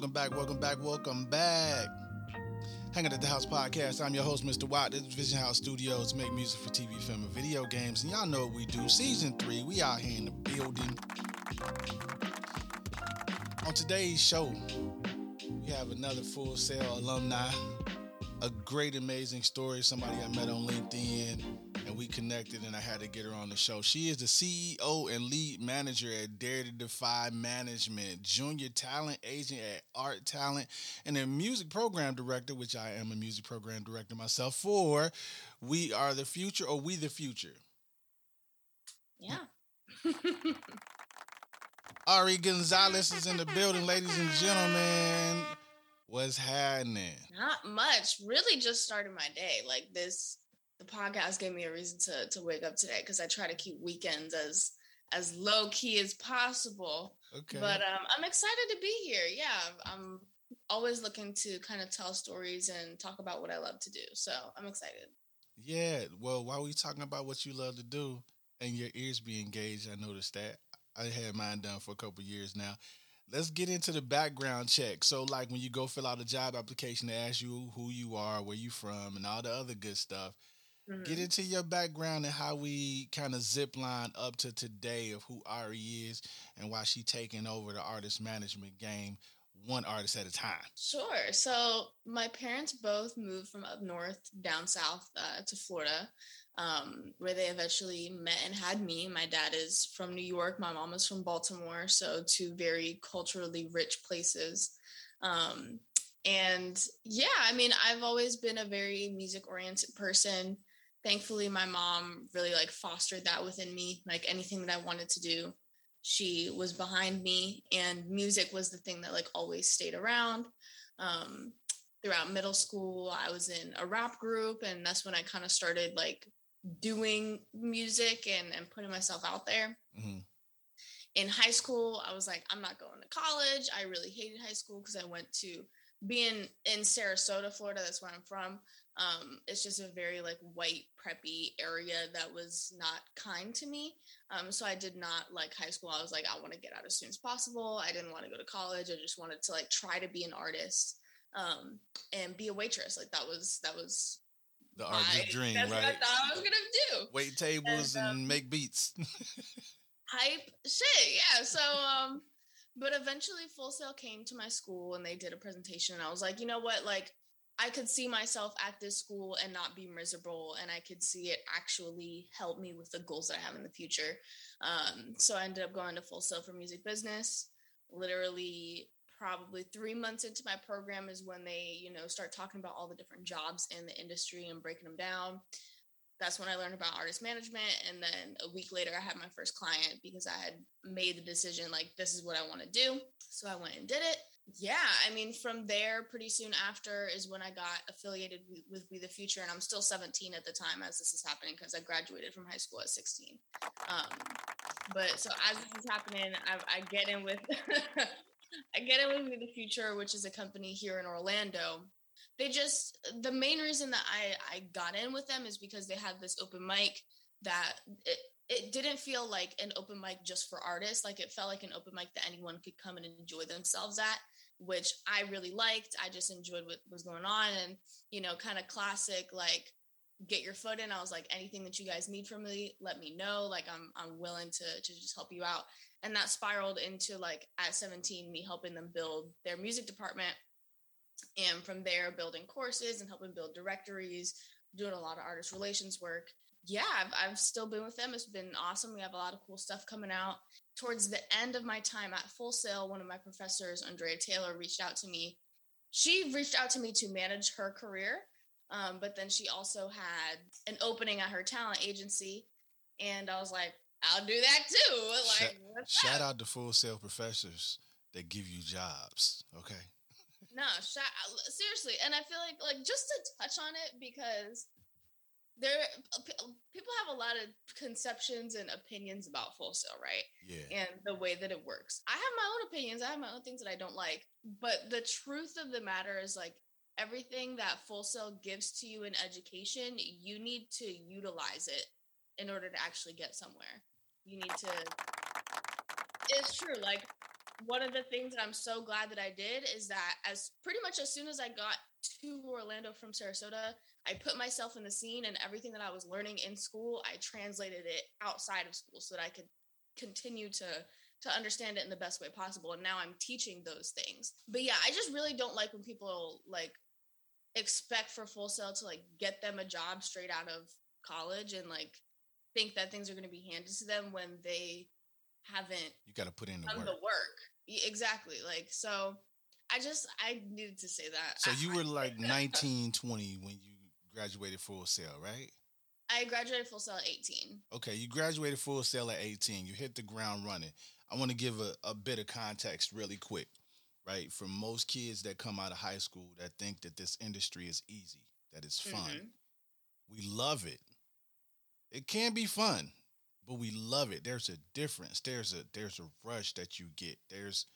Welcome back, welcome back, welcome back. Hanging at the House podcast. I'm your host, Mr. Watt. This is Vision House Studios, make music for TV, film, and video games. And y'all know what we do. Season three, we out here in the building. On today's show, we have another Full Sail alumni. A great, amazing story. Somebody I met on LinkedIn and we connected and I had to get her on the show. She is the CEO and lead manager at Dare to Defy Management, junior talent agent at Art Talent, and a music program director, which I am a music program director myself for We Are the Future or We the Future. Yeah. Ari Gonzalez is in the building, ladies and gentlemen. What's happening? Not much. Really just started my day. Like this the podcast gave me a reason to to wake up today because I try to keep weekends as as low key as possible. Okay. But um, I'm excited to be here. Yeah, I'm always looking to kind of tell stories and talk about what I love to do. So I'm excited. Yeah. Well, while we talking about what you love to do and your ears be engaged, I noticed that. I had mine done for a couple years now. Let's get into the background check. So, like when you go fill out a job application, they ask you who you are, where you from, and all the other good stuff. Mm-hmm. Get into your background and how we kind of zip line up to today of who Ari is and why she taking over the artist management game one artist at a time. Sure. So my parents both moved from up north down south uh, to Florida, um, where they eventually met and had me. My dad is from New York. My mom is from Baltimore. So two very culturally rich places. Um, and yeah, I mean, I've always been a very music oriented person thankfully my mom really like fostered that within me like anything that i wanted to do. She was behind me and music was the thing that like always stayed around. Um, throughout middle school i was in a rap group and that's when i kind of started like doing music and, and putting myself out there. Mm-hmm. in high school i was like i'm not going to college. I really hated high school because i went to being in sarasota florida that's where i'm from um, it's just a very like white preppy area that was not kind to me. Um, so I did not like high school. I was like, I want to get out as soon as possible. I didn't want to go to college. I just wanted to like try to be an artist um, and be a waitress. Like that was that was the artist dream, that's right? What I thought I was gonna do. Wait tables and, um, and make beats. hype shit, yeah. So um, but eventually Full Sail came to my school and they did a presentation and I was like, you know what, like I could see myself at this school and not be miserable, and I could see it actually help me with the goals that I have in the future. Um, so I ended up going to Full Sail for Music Business. Literally, probably three months into my program is when they, you know, start talking about all the different jobs in the industry and breaking them down. That's when I learned about artist management, and then a week later, I had my first client because I had made the decision like this is what I want to do. So I went and did it yeah, I mean, from there, pretty soon after is when I got affiliated with, We the Future, and I'm still 17 at the time as this is happening because I graduated from high school at 16. Um, but so as this is happening, I, I get in with I get in with We the Future, which is a company here in Orlando. They just the main reason that I I got in with them is because they had this open mic that it, it didn't feel like an open mic just for artists. Like it felt like an open mic that anyone could come and enjoy themselves at which I really liked. I just enjoyed what was going on and, you know, kind of classic, like get your foot in. I was like, anything that you guys need from me, let me know. Like I'm I'm willing to to just help you out. And that spiraled into like at 17, me helping them build their music department. And from there, building courses and helping build directories, doing a lot of artist relations work. Yeah, I've, I've still been with them. It's been awesome. We have a lot of cool stuff coming out towards the end of my time at Full Sail, one of my professors, Andrea Taylor, reached out to me. She reached out to me to manage her career, um, but then she also had an opening at her talent agency, and I was like, "I'll do that too." Like, shout, shout out to Full Sail professors that give you jobs. Okay. no, shout, seriously, and I feel like like just to touch on it because there people have a lot of conceptions and opinions about Full Sail, right? Yeah. And the way that it works. I have my own opinions. I have my own things that I don't like. But the truth of the matter is like everything that Full Sail gives to you in education, you need to utilize it in order to actually get somewhere. You need to it's true. Like one of the things that I'm so glad that I did is that as pretty much as soon as I got to Orlando from Sarasota, I put myself in the scene and everything that I was learning in school, I translated it outside of school so that I could continue to to understand it in the best way possible. And now I'm teaching those things. But yeah, I just really don't like when people like expect for Full Sail to like get them a job straight out of college and like think that things are going to be handed to them when they haven't You got to put in the work. the work. Exactly. Like so I just I needed to say that. So you were like 19, 20 when you graduated full sail, right? I graduated full sail at 18. Okay, you graduated full sail at 18. You hit the ground running. I want to give a, a bit of context really quick, right? For most kids that come out of high school that think that this industry is easy, that it's fun. Mhm. We love it. It can be fun, but we love it. There's a difference. There's a there's a rush that you get. There's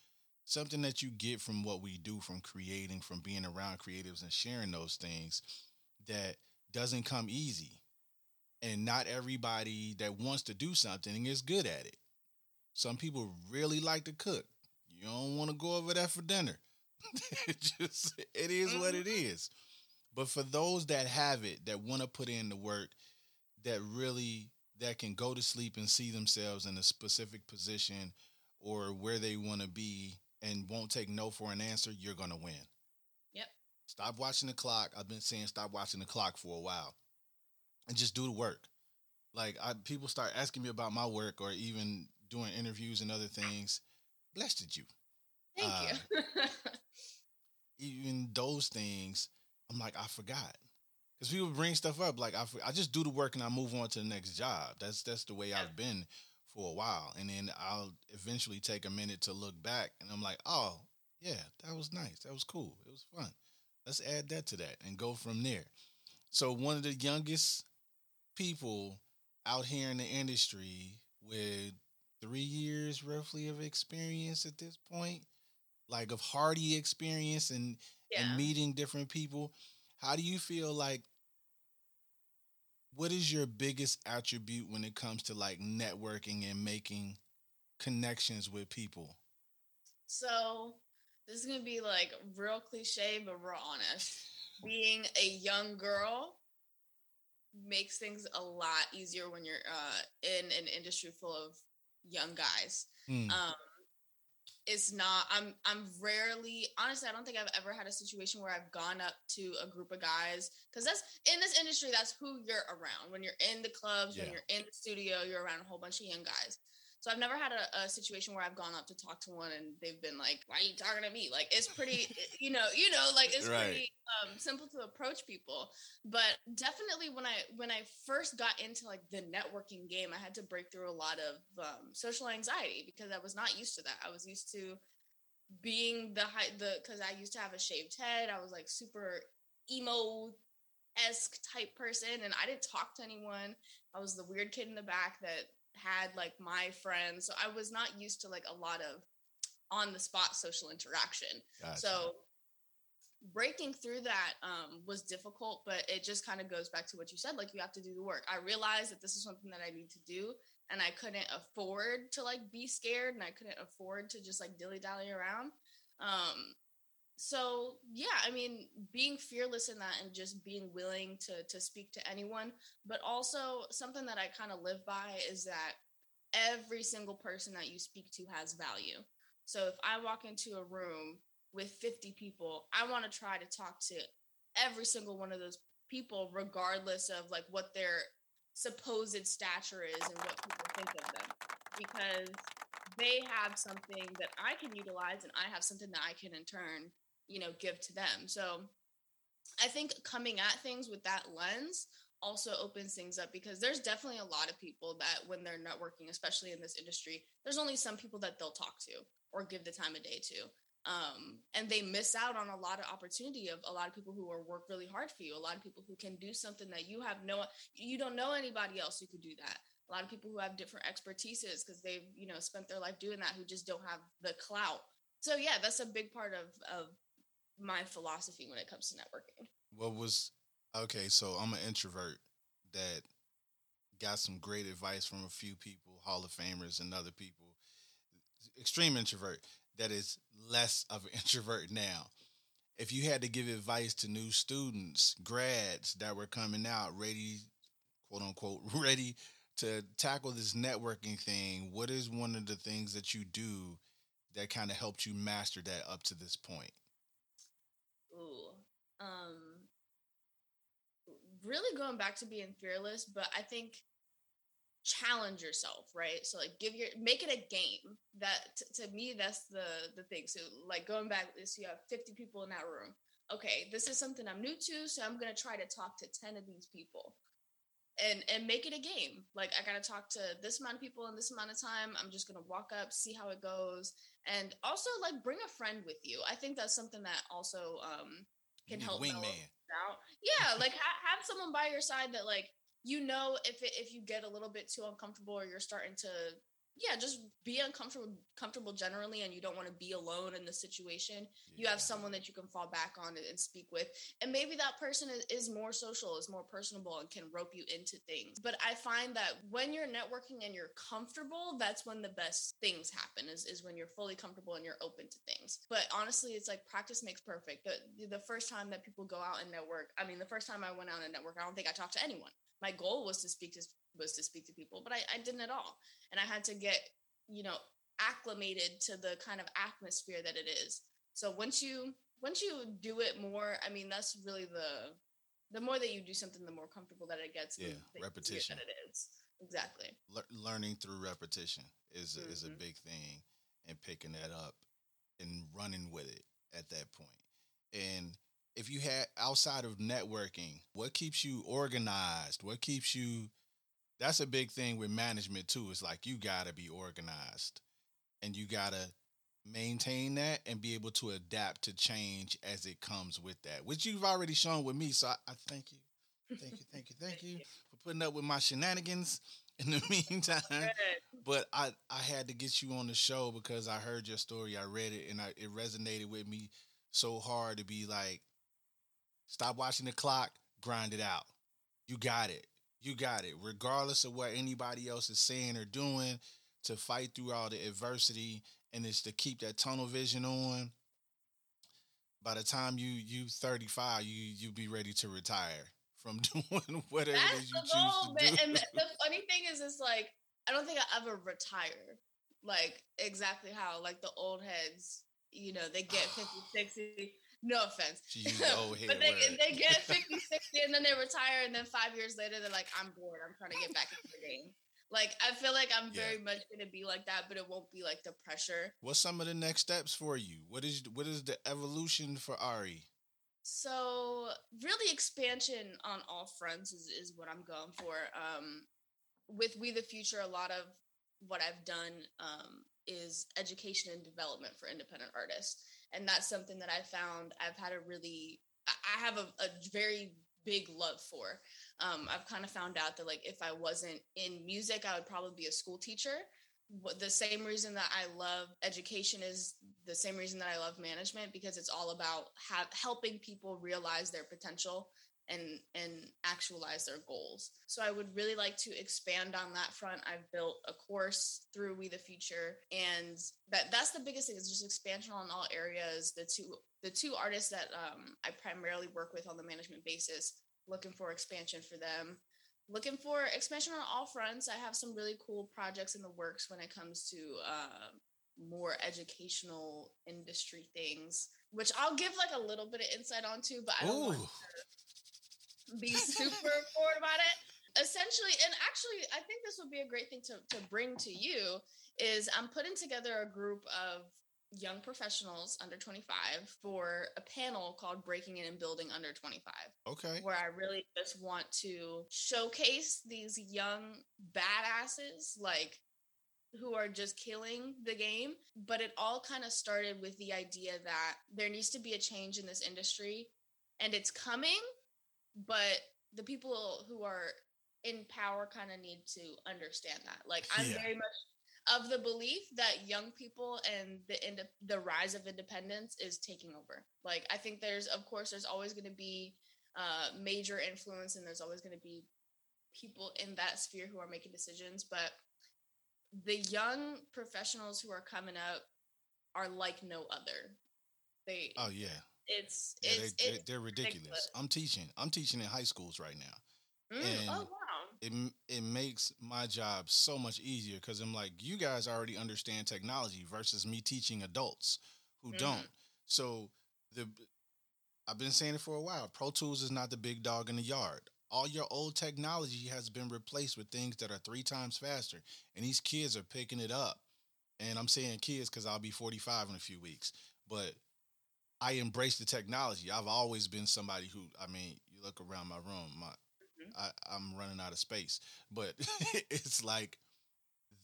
something that you get from what we do, from creating, from being around creatives and sharing those things that doesn't come easy. And not everybody that wants to do something is good at it. Some people really like to cook. You don't want to go over there for dinner. it just it is what mm-hmm. it is. But for those that have it, that want to put in the work, that really that can go to sleep and see themselves in a specific position or where they want to be and won't take no for an answer, you're gonna win. Stop watching the clock. I've been saying stop watching the clock for a while, and just do the work. Like I, people start asking me about my work or even doing interviews and other things. Blessed you. Thank Uh, you. even those things, I'm like, I forgot. Because people bring stuff up, like I, I just do the work and I move on to the next job. That's that's the way I've been for a while, and then I'll eventually take a minute to look back, and I'm like, oh yeah, that was nice, that was cool, it was fun. Let's add that to that and go from there. So one of the youngest people out here in the industry with three years roughly of experience at this point, like of hardy experience and yeah. and meeting different people. How do you feel like what is your biggest attribute when it comes to like networking and making connections with people? So this is gonna be like real cliche, but we're honest. Being a young girl makes things a lot easier when you're uh, in an industry full of young guys. Hmm. Um, it's not. I'm. I'm rarely. Honestly, I don't think I've ever had a situation where I've gone up to a group of guys because that's in this industry. That's who you're around when you're in the clubs, when you're in the studio. You're around a whole bunch of young guys. So I've never had a, a situation where I've gone up to talk to one and they've been like, "Why are you talking to me?" Like it's pretty, you know, you know, like it's Right. pretty um, simple to approach people. But definitely when I when I first got into like the networking game, I had to break through a lot of um, social anxiety because I was not used to that. I was used to being the high the because I used to have a shaved head. I was like super emo esque type person, and I didn't talk to anyone. I was the weird kid in the back that had like my friends, so I was not used to like a lot of on the spot social interaction. Gotcha. So breaking through that um, was difficult, but it just kind of goes back to what you said. Like you have to do the work. I realized that this is something that I need to do, and I couldn't afford to like be scared, and I couldn't afford to just like dilly dally around. Um, so yeah, I mean, being fearless in that and just being willing to to speak to anyone, but also something that I kind of live by is that every single person that you speak to has value. So if I walk into a room with 50 people, I want to try to talk to every single one of those people, regardless of like what their supposed stature is and what people think of them, because they have something that I can utilize and I have something that I can in turn, you know, give to them. So I think coming at things with that lens also opens things up because there's definitely a lot of people that when they're networking, especially in this industry, there's only some people that they'll talk to or give the time of day to. Um, and they miss out on a lot of opportunity of a lot of people who are work really hard for you, a lot of people who can do something that you have no, you don't know anybody else who could do that. A lot of people who have different expertises because they've, you know, spent their life doing that who just don't have the clout. So yeah, that's a big part of of my philosophy when it comes to networking. What was okay? So I'm an introvert that got some great advice from a few people, Hall of Famers and other people. Extreme introvert. that is less of an introvert now. If you had to give advice to new students, grads that were coming out ready, quote unquote, ready to tackle this networking thing, what is one of the things that you do that kind of helped you master that up to this point? Ooh. Um really going back to being fearless, but I think challenge yourself, right? So like give your make it a game. That t- to me that's the the thing. So like going back so you have 50 people in that room. Okay, this is something I'm new to, so I'm going to try to talk to 10 of these people. And and make it a game. Like I got to talk to this amount of people in this amount of time. I'm just going to walk up, see how it goes, and also like bring a friend with you. I think that's something that also um can help wingman out. Yeah, like ha- have someone by your side that like you know if it, if you get a little bit too uncomfortable or you're starting to yeah just be uncomfortable comfortable generally and you don't want to be alone in the situation. Yeah. you have someone that you can fall back on and speak with and maybe that person is, is more social is more personable and can rope you into things. But i find that when you're networking and you're comfortable that's when the best things happen is, is when you're fully comfortable and you're open to things. But honestly it's like practice makes perfect. The, the first time that people go out and network i mean the first time i went out and network i don't think i talked to anyone. My goal was to speak to was to speak to people, but I, I didn't at all. And I had to get, you know, acclimated to the kind of atmosphere that it is. So once you once you do it more, I mean, that's really the the more that you do something, the more comfortable that it gets. Yeah, repetition. That it is exactly. Le- learning through repetition is mm-hmm. is a mm-hmm. big thing, and picking that up and running with it at that point. And if you had outside of networking, what keeps you organized? What keeps you that's a big thing with management too. It's like you gotta be organized and you gotta maintain that and be able to adapt to change as it comes with that, which you've already shown with me. So I, I thank you. Thank you, thank you, thank you for putting up with my shenanigans in the meantime. But I, I had to get you on the show because I heard your story. I read it and I, it resonated with me so hard to be like, Stop watching the clock, grind it out. You got it. You got it. Regardless of what anybody else is saying or doing, to fight through all the adversity and it's to keep that tunnel vision on. By the time you you 35, you you be ready to retire from doing whatever That's you the goal, choose to do. And the funny thing is, it's like I don't think I ever retire. Like exactly how like the old heads, you know, they get 50, 60 no offense. but they, they get 50, 60, and then they retire, and then five years later, they're like, I'm bored. I'm trying to get back into the game. Like, I feel like I'm yeah. very much going to be like that, but it won't be like the pressure. What's some of the next steps for you? What is what is the evolution for Ari? So, really, expansion on all fronts is, is what I'm going for. Um, with We the Future, a lot of what I've done um, is education and development for independent artists and that's something that I found I've had a really I have a, a very big love for. Um, I've kind of found out that like if I wasn't in music, I would probably be a school teacher. The same reason that I love education is the same reason that I love management because it's all about have, helping people realize their potential and and actualize their goals. So I would really like to expand on that front. I've built a course through We the Future and that that's the biggest thing is just expansion on all areas. The two the two artists that um, I primarily work with on the management basis, looking for expansion for them. Looking for expansion on all fronts. I have some really cool projects in the works when it comes to uh, more educational industry things, which I'll give like a little bit of insight onto, but I don't Ooh. want to be super forward about it. Essentially, and actually, I think this would be a great thing to, to bring to you is I'm putting together a group of young professionals under 25 for a panel called Breaking In and Building Under 25. Okay. Where I really just want to showcase these young badasses like who are just killing the game. But it all kind of started with the idea that there needs to be a change in this industry and it's coming, but the people who are in power kind of need to understand that. Like I'm yeah. very much of the belief that young people and the ind- the rise of independence is taking over. Like I think there's of course there's always going to be uh, major influence and there's always going to be people in that sphere who are making decisions, but the young professionals who are coming up are like no other. They Oh yeah. It's Yeah, it's they, it's they, are ridiculous. ridiculous. I'm teaching. I'm teaching in high schools right now. mm, and- oh wow. It it makes my job so much easier because I'm like, you guys already understand technology versus me teaching adults who Mhm. don't. So the I've been saying it for a while. Pro Tools is not the big dog in the yard. All your old technology has been replaced with things that are three times faster, and these kids are picking it up. And I'm saying kids because I'll be 45 in a few weeks, but I embrace the technology. I've always been somebody who, I mean, you look around my room, my Mhm. I, I'm running out of space, but it's like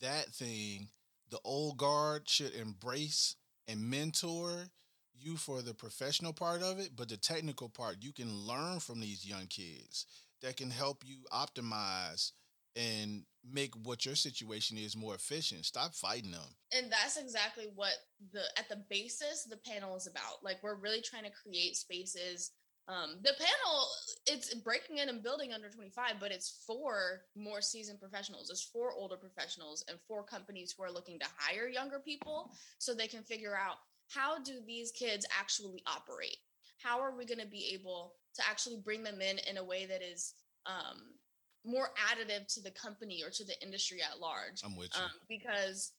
that thing. The old guard should embrace and mentor you for the professional part of it, but the technical part you can learn from these young kids that can help you optimize and make what your situation is more efficient. Stop fighting them. and that's exactly what the at the basis the panel is about like we're really trying to create spaces um the panel it's breaking in and building under 25 but it's for more seasoned professionals it's for older professionals and for companies who are looking to hire younger people so they can figure out how do these kids actually operate how are we going to be able to actually bring them in in a way that is um more additive to the company or to the industry at large I'm with you. um, because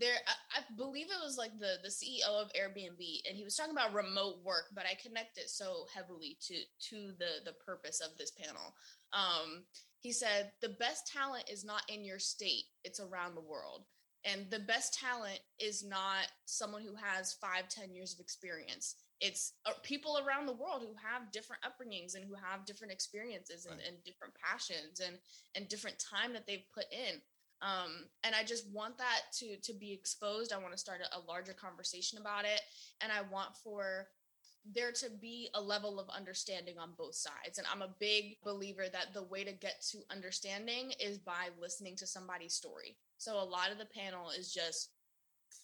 there I, I believe it was like the the ceo of airbnb and he was talking about remote work but i connect it so heavily to to the the purpose of this panel. Um he said the best talent is not in your state it's around the world. And the best talent is not someone who has five ten years of experience it's uh, people around the world who have different upbringings and who have different experiences and, Right. and different passions and and different time that they've put in. Um, and i just want that to to be exposed. I want to start a, a larger conversation about it. And i want for there to be a level of understanding on both sides. And i'm a big believer that the way to get to understanding is by listening to somebody's story. So a lot of the panel is just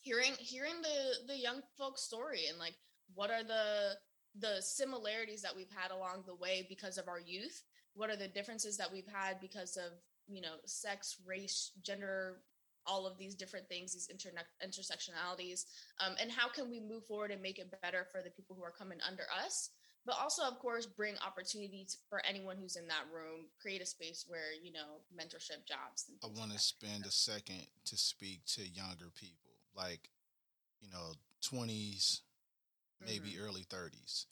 hearing hearing the the young folks story and like what are the the similarities that we've had along the way because of our youth? What are the differences that we've had because of you know sex race gender all of these different things these internet intersectionalities? Um, and how can we move forward and make it better for the people who are coming under us? But also of course bring opportunities for anyone who's in that room create a space where you know mentorship jobs and I want like to that. spend a second to speak to younger people, like, you know, 20s, maybe Mhm. early 30s.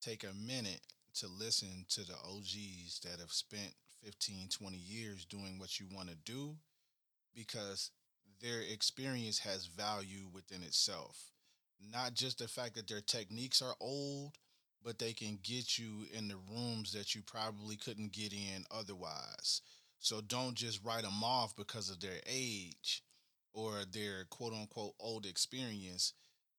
Take a minute to listen to the OGs that have spent 15, 20 years doing what you want to do because their experience has value within itself. Not just the fact that their techniques are old, but they can get you in the rooms that you probably couldn't get in otherwise. So don't just write them off because of their age or their quote unquote old experience.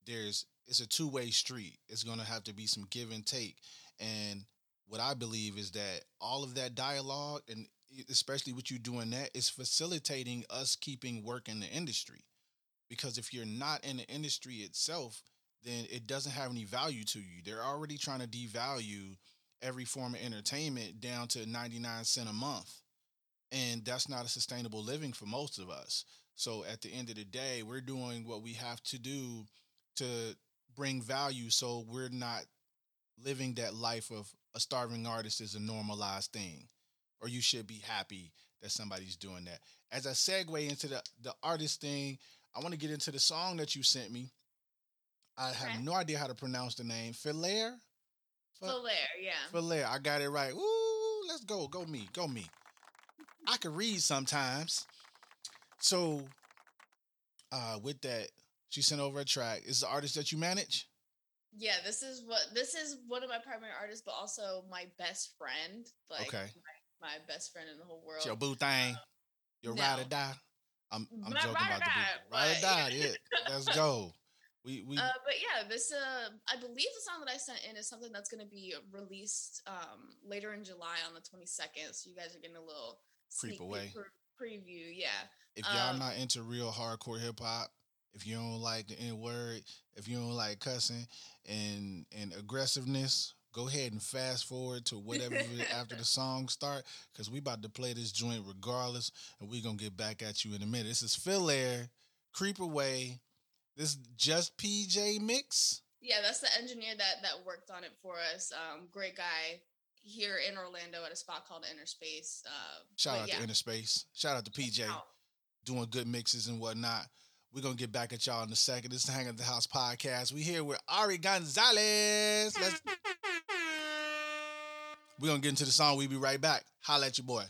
There's it's a two way street. It's gonna have to be some give and take. And what I believe is that all of that dialogue and especially what you're doing that is facilitating us keeping work in the industry. Because if you're not in the industry itself, then it doesn't have any value to you. They're already trying to devalue every form of entertainment down to 99 cent a month. And that's not a sustainable living for most of us. So at the end of the day, we're doing what we have to do to bring value so we're not living that life of a starving artist is a normalized thing. Or you should be happy that somebody's doing that. As I segue into the, the artist thing, I want to get into the song that you sent me. I have no idea how to pronounce the name. Filaire? Fi- Flair, yeah Filaire. I got it right. Ooh, let's go. Go me. Go me. I can read sometimes. So uh with that, she sent over a track. Is the artist that you manage? yeah this is what this is one of my primary artists but also my best friend like Okay. my, my best friend in the whole world It's your boo thing. Your no. ride or die. I'm I'm My joking about the boo. Ride or die. Yeah. Let's go. We we Uh, but yeah, this uh, I believe the song that I sent in is something that's going to be released um later in July on the 22nd. So you guys are getting a little Creep away. pre- preview. Yeah, if y'all um, not into real hardcore hip hop, if you don't like the N word, if you don't like cussing and and aggressiveness, go ahead and fast forward to whatever after the song start, because we about to play this joint regardless, and we gonna get back at you in a minute. This is Phalair, Creep Away. This just PJ mix. Yeah, that's the engineer that that worked on it for us. Um, great guy here in Orlando at a spot called Inner Space. Uh, Shout out yeah. to Inner Space. Shout out to PJ Out. doing good mixes and whatnot. We're gonna get back at y'all in a second. This is the Hang at the House podcast. We here with Ari Gonzalez. Let's we're gonna get into the song. We be right back. Holla at your boy.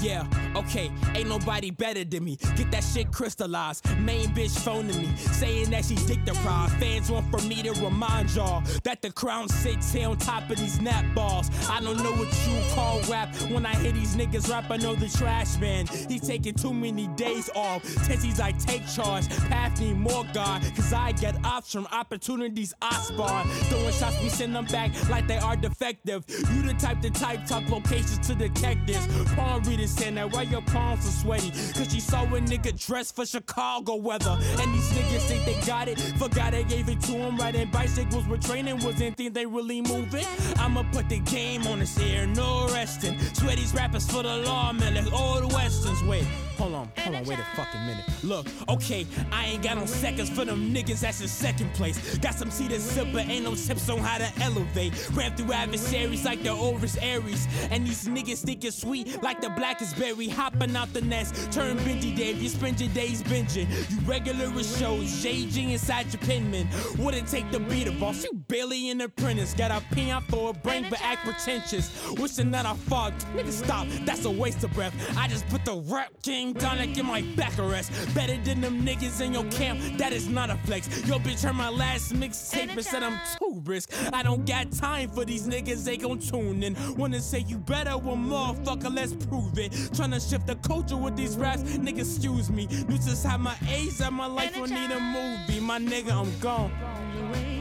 Yeah, okay, ain't nobody better than me. Get that shit crystallized. Main bitch phoning me, saying that she's dick deprived. Fans want for me to remind y'all that the crown sits here on top of these nap balls. I don't know what you call rap. When I hear these niggas rap, I know the trash man. He's taking too many days off. Tensies, I take charge. Path need more God, cause I get ops from opportunities I spawn. Throwing shots, we send them back like they are defective. You the type to type talk locations to detectives. Palm readers saying that why your palms are sweaty. Cause she saw a nigga dressed for Chicago weather. And these niggas think they got it. Forgot I gave it to them. Riding bicycles with training wasn't think they really moving. I'ma put the game on this air, no resting. Swear these rappers for the law, man, like old westerns. Wait, hold on, hold on, wait a fucking minute. Look, okay, I ain't got no seconds for them niggas that's in second place. Got some see to sip, but ain't no tips on how to elevate. Ran through adversaries like the Oris Aries. And these niggas think it's sweet like the blackest berry. Hopping out the nest, turn Benji Dave. You spend your days binging. You regular with shows, JG inside your penman. Wouldn't take the beat of boss? You barely an apprentice. Got a peon for a brain, but act pretentious. Wishing that I fought. Nigga, stop. That's a waste of breath. I just put the rap king down and get my back arrest. Better than them niggas in your camp. That is not a flex. Yo, bitch, heard my last mixtape and said I'm too risk. I don't got time for these niggas. They gon' tune in. Wanna say you better, well, motherfucker, let's prove it. Tryna shift the culture with these raps. Nigga, excuse me. You just have my age and my life will need a movie. My nigga, I'm gone.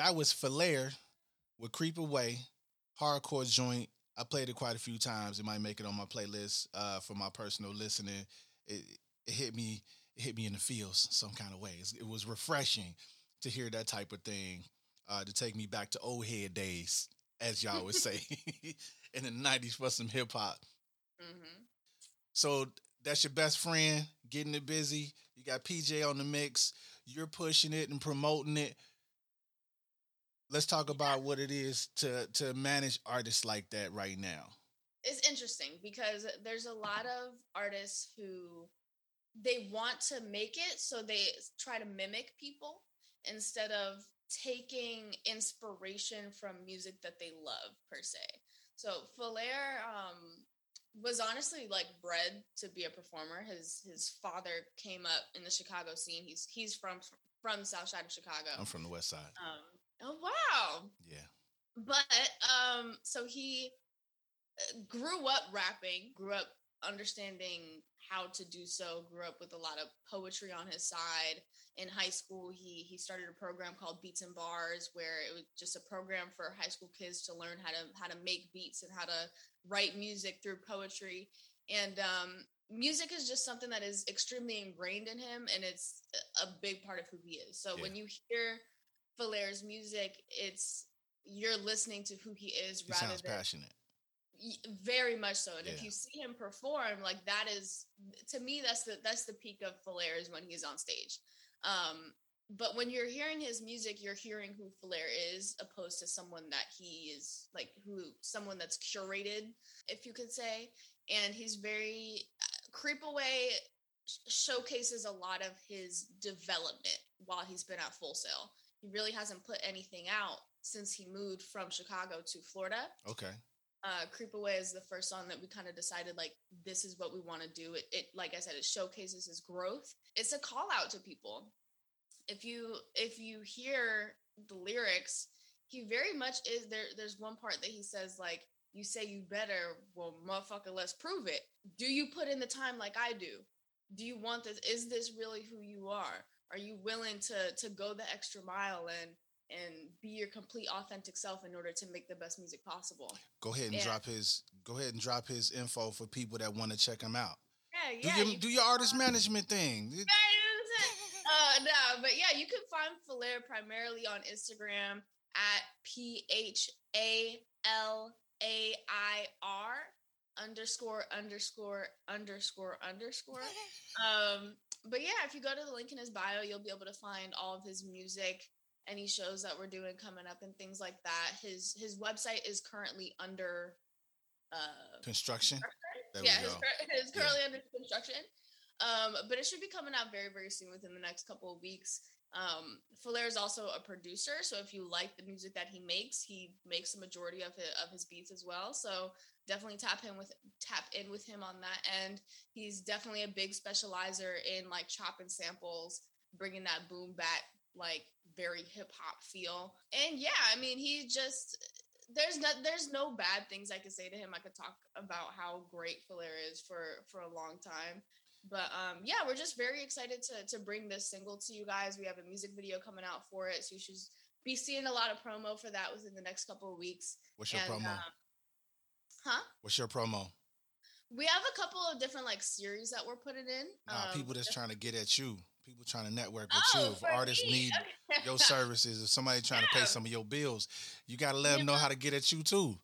That was Phalair with Creep Away, hardcore joint. I played it quite a few times. It might make it on my playlist uh, for my personal listening. It, it hit me, it hit me in the feels some kind of way. It was refreshing to hear that type of thing, uh, to take me back to old head days, as y'all would say, in the '90s for some hip hop. Mhm. So that's your best friend getting it busy. You got PJ on the mix. You're pushing it and promoting it. Let's talk about what it is to to manage artists like that right now. It's interesting because there's a lot of artists who they want to make it, so they try to mimic people instead of taking inspiration from music that they love per se. So Phalair um, was honestly like bred to be a performer. His his father came up in the Chicago scene. He's he's from from South Side of Chicago. I'm from the West Side. Um, oh wow! Yeah. But um, so he uh, grew up rapping, grew up understanding how to do so, grew up with a lot of poetry on his side. In high school, he he started a program called Beats and Bars, where it was just a program for high school kids to learn how to how to make beats and how to write music through poetry. And um, music is just something that is extremely ingrained in him, and it's a a big part of who he is. So Yeah. when you hear Phalair's music, it's you're listening to who he is He rather sounds than passionate. Very much so and if you see him perform like that is to me that's the that's the peak of Phalair is when he's on stage. Um but when you're hearing his music you're hearing who Phalair is opposed to someone that he is like who someone that's curated if you could say. And he's very uh, creep away showcases a lot of his development while he's been at full sail he really hasn't put anything out since he moved from chicago to florida. Okay. uh creep away is the first song that we kind of decided like this is what we want to do. It, it like i said it showcases his growth. It's a call out to people. If you if you hear the lyrics he very much is there there's one part that he says like you say you better well motherfucker let's prove it. Do you put in the time like i do? Do you want this is this really who you are are you willing to to go the extra mile and and be your complete authentic self in order to make the best music possible. Go ahead and Yeah. drop his. Go ahead and drop his info for people that want to check him out. Yeah, Do yeah. your you do your artist find- management thing. Yeah, you know what I'm saying? uh, no, but yeah, you can find Phalair primarily on Instagram at P H A L A I R underscore underscore underscore underscore. Um, but yeah, if you go to the link in his bio, you'll be able to find all of his music, any shows that we're doing coming up, and things like that. His his website is currently under uh Construction. There yeah, his, it's currently under construction. Um, but it should be coming out very, very soon within the next couple of weeks. Um, Phalair is also a producer, so if you like the music that he makes, he makes the majority of his, of his beats as well. So definitely tap in with tap in with him on that end. He's definitely a big specializer in like chopping samples, bringing that boom back like very hip hop feel. And yeah, I mean, he just there's no there's no bad things I could say to him. I could talk about how great Phalair is for for a long time. But um yeah, we're just very excited to to bring this single to you guys. We have a music video coming out for it, so you should be seeing a lot of promo for that within the next couple of weeks. What's your And, promo? um, huh? What's your promo? We have a couple of different like series that we're putting in. Nah, Um, people that's trying to get at you. People trying to network with oh, you. If artists me, need okay. your services, if somebody trying to pay some of your bills, you got to let them know know- how to get at you too.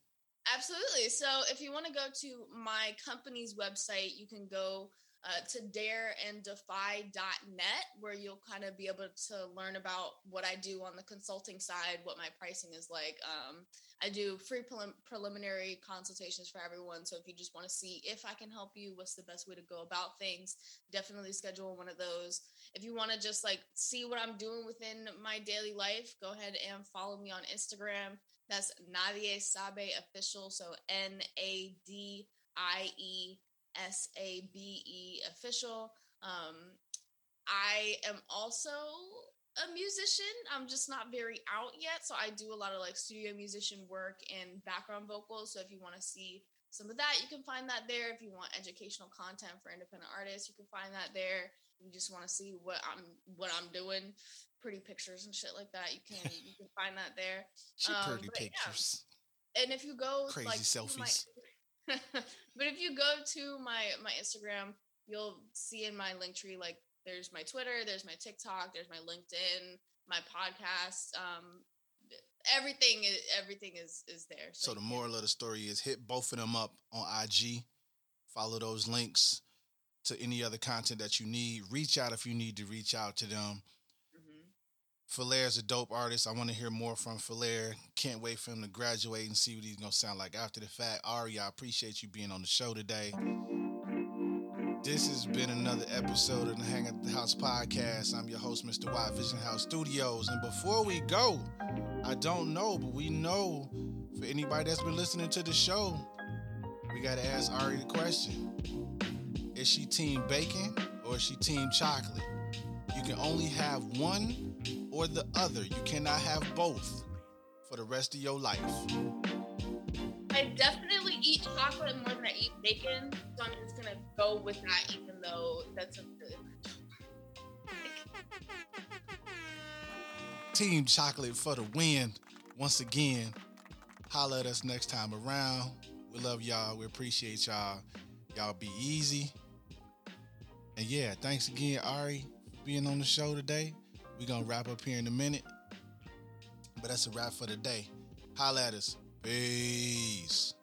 Absolutely. So if you want to go to my company's website, you can go uh, to dareanddefy.net, where you'll kind of be able to learn about what I do on the consulting side, what my pricing is like. Um, I do free prelim- preliminary consultations for everyone. So if you just want to see if I can help you, what's the best way to go about things, definitely schedule one of those. If you want to just like see what I'm doing within my daily life, go ahead and follow me on Instagram. That's Nadie Sabe official. So N A D I E S A B E official. Um, I am also a musician. I'm just not very out yet. So I do a lot of like studio musician work and background vocals. So if you want to see some of that, you can find that there. If you want educational content for independent artists, you can find that there. You just want to see what I'm what I'm doing, pretty pictures and shit like that. You can you can find that there. Um, pretty but yeah. pictures. And if you go Crazy like, to my- selfies. but if you go to my my Instagram, you'll see in my link tree like there's my Twitter, there's my TikTok, there's my LinkedIn, my podcast. Um, everything is everything is is there. So the you can- moral of the story is hit both of them up on IG. Follow those links to any other content that you need. Reach out if you need to reach out to them. Mhm. is a dope artist. I want to hear more from Phalair. Can't wait for him to graduate and see what he's gonna sound like after the fact. Ari, I appreciate you being on the show today. This has been another episode of the Hang at the House podcast. I'm your host, Mr. Y Vision House Studios. And before we go, I don't know, but we know for anybody that's been listening to the show, we gotta ask Ari the question. Is she team bacon or is she team chocolate? You can only have one or the other. You cannot have both for the rest of your life. I definitely eat chocolate more than I eat bacon, so I'm just gonna go with that, even though that's a really Team chocolate for the win. Once again, holla at us next time around. We love y'all. We appreciate y'all. Y'all be easy. And yeah, thanks again, Ari, for being on the show today. We're gonna wrap up here in a minute. But that's a wrap for the day. Holla at us. Parabéns!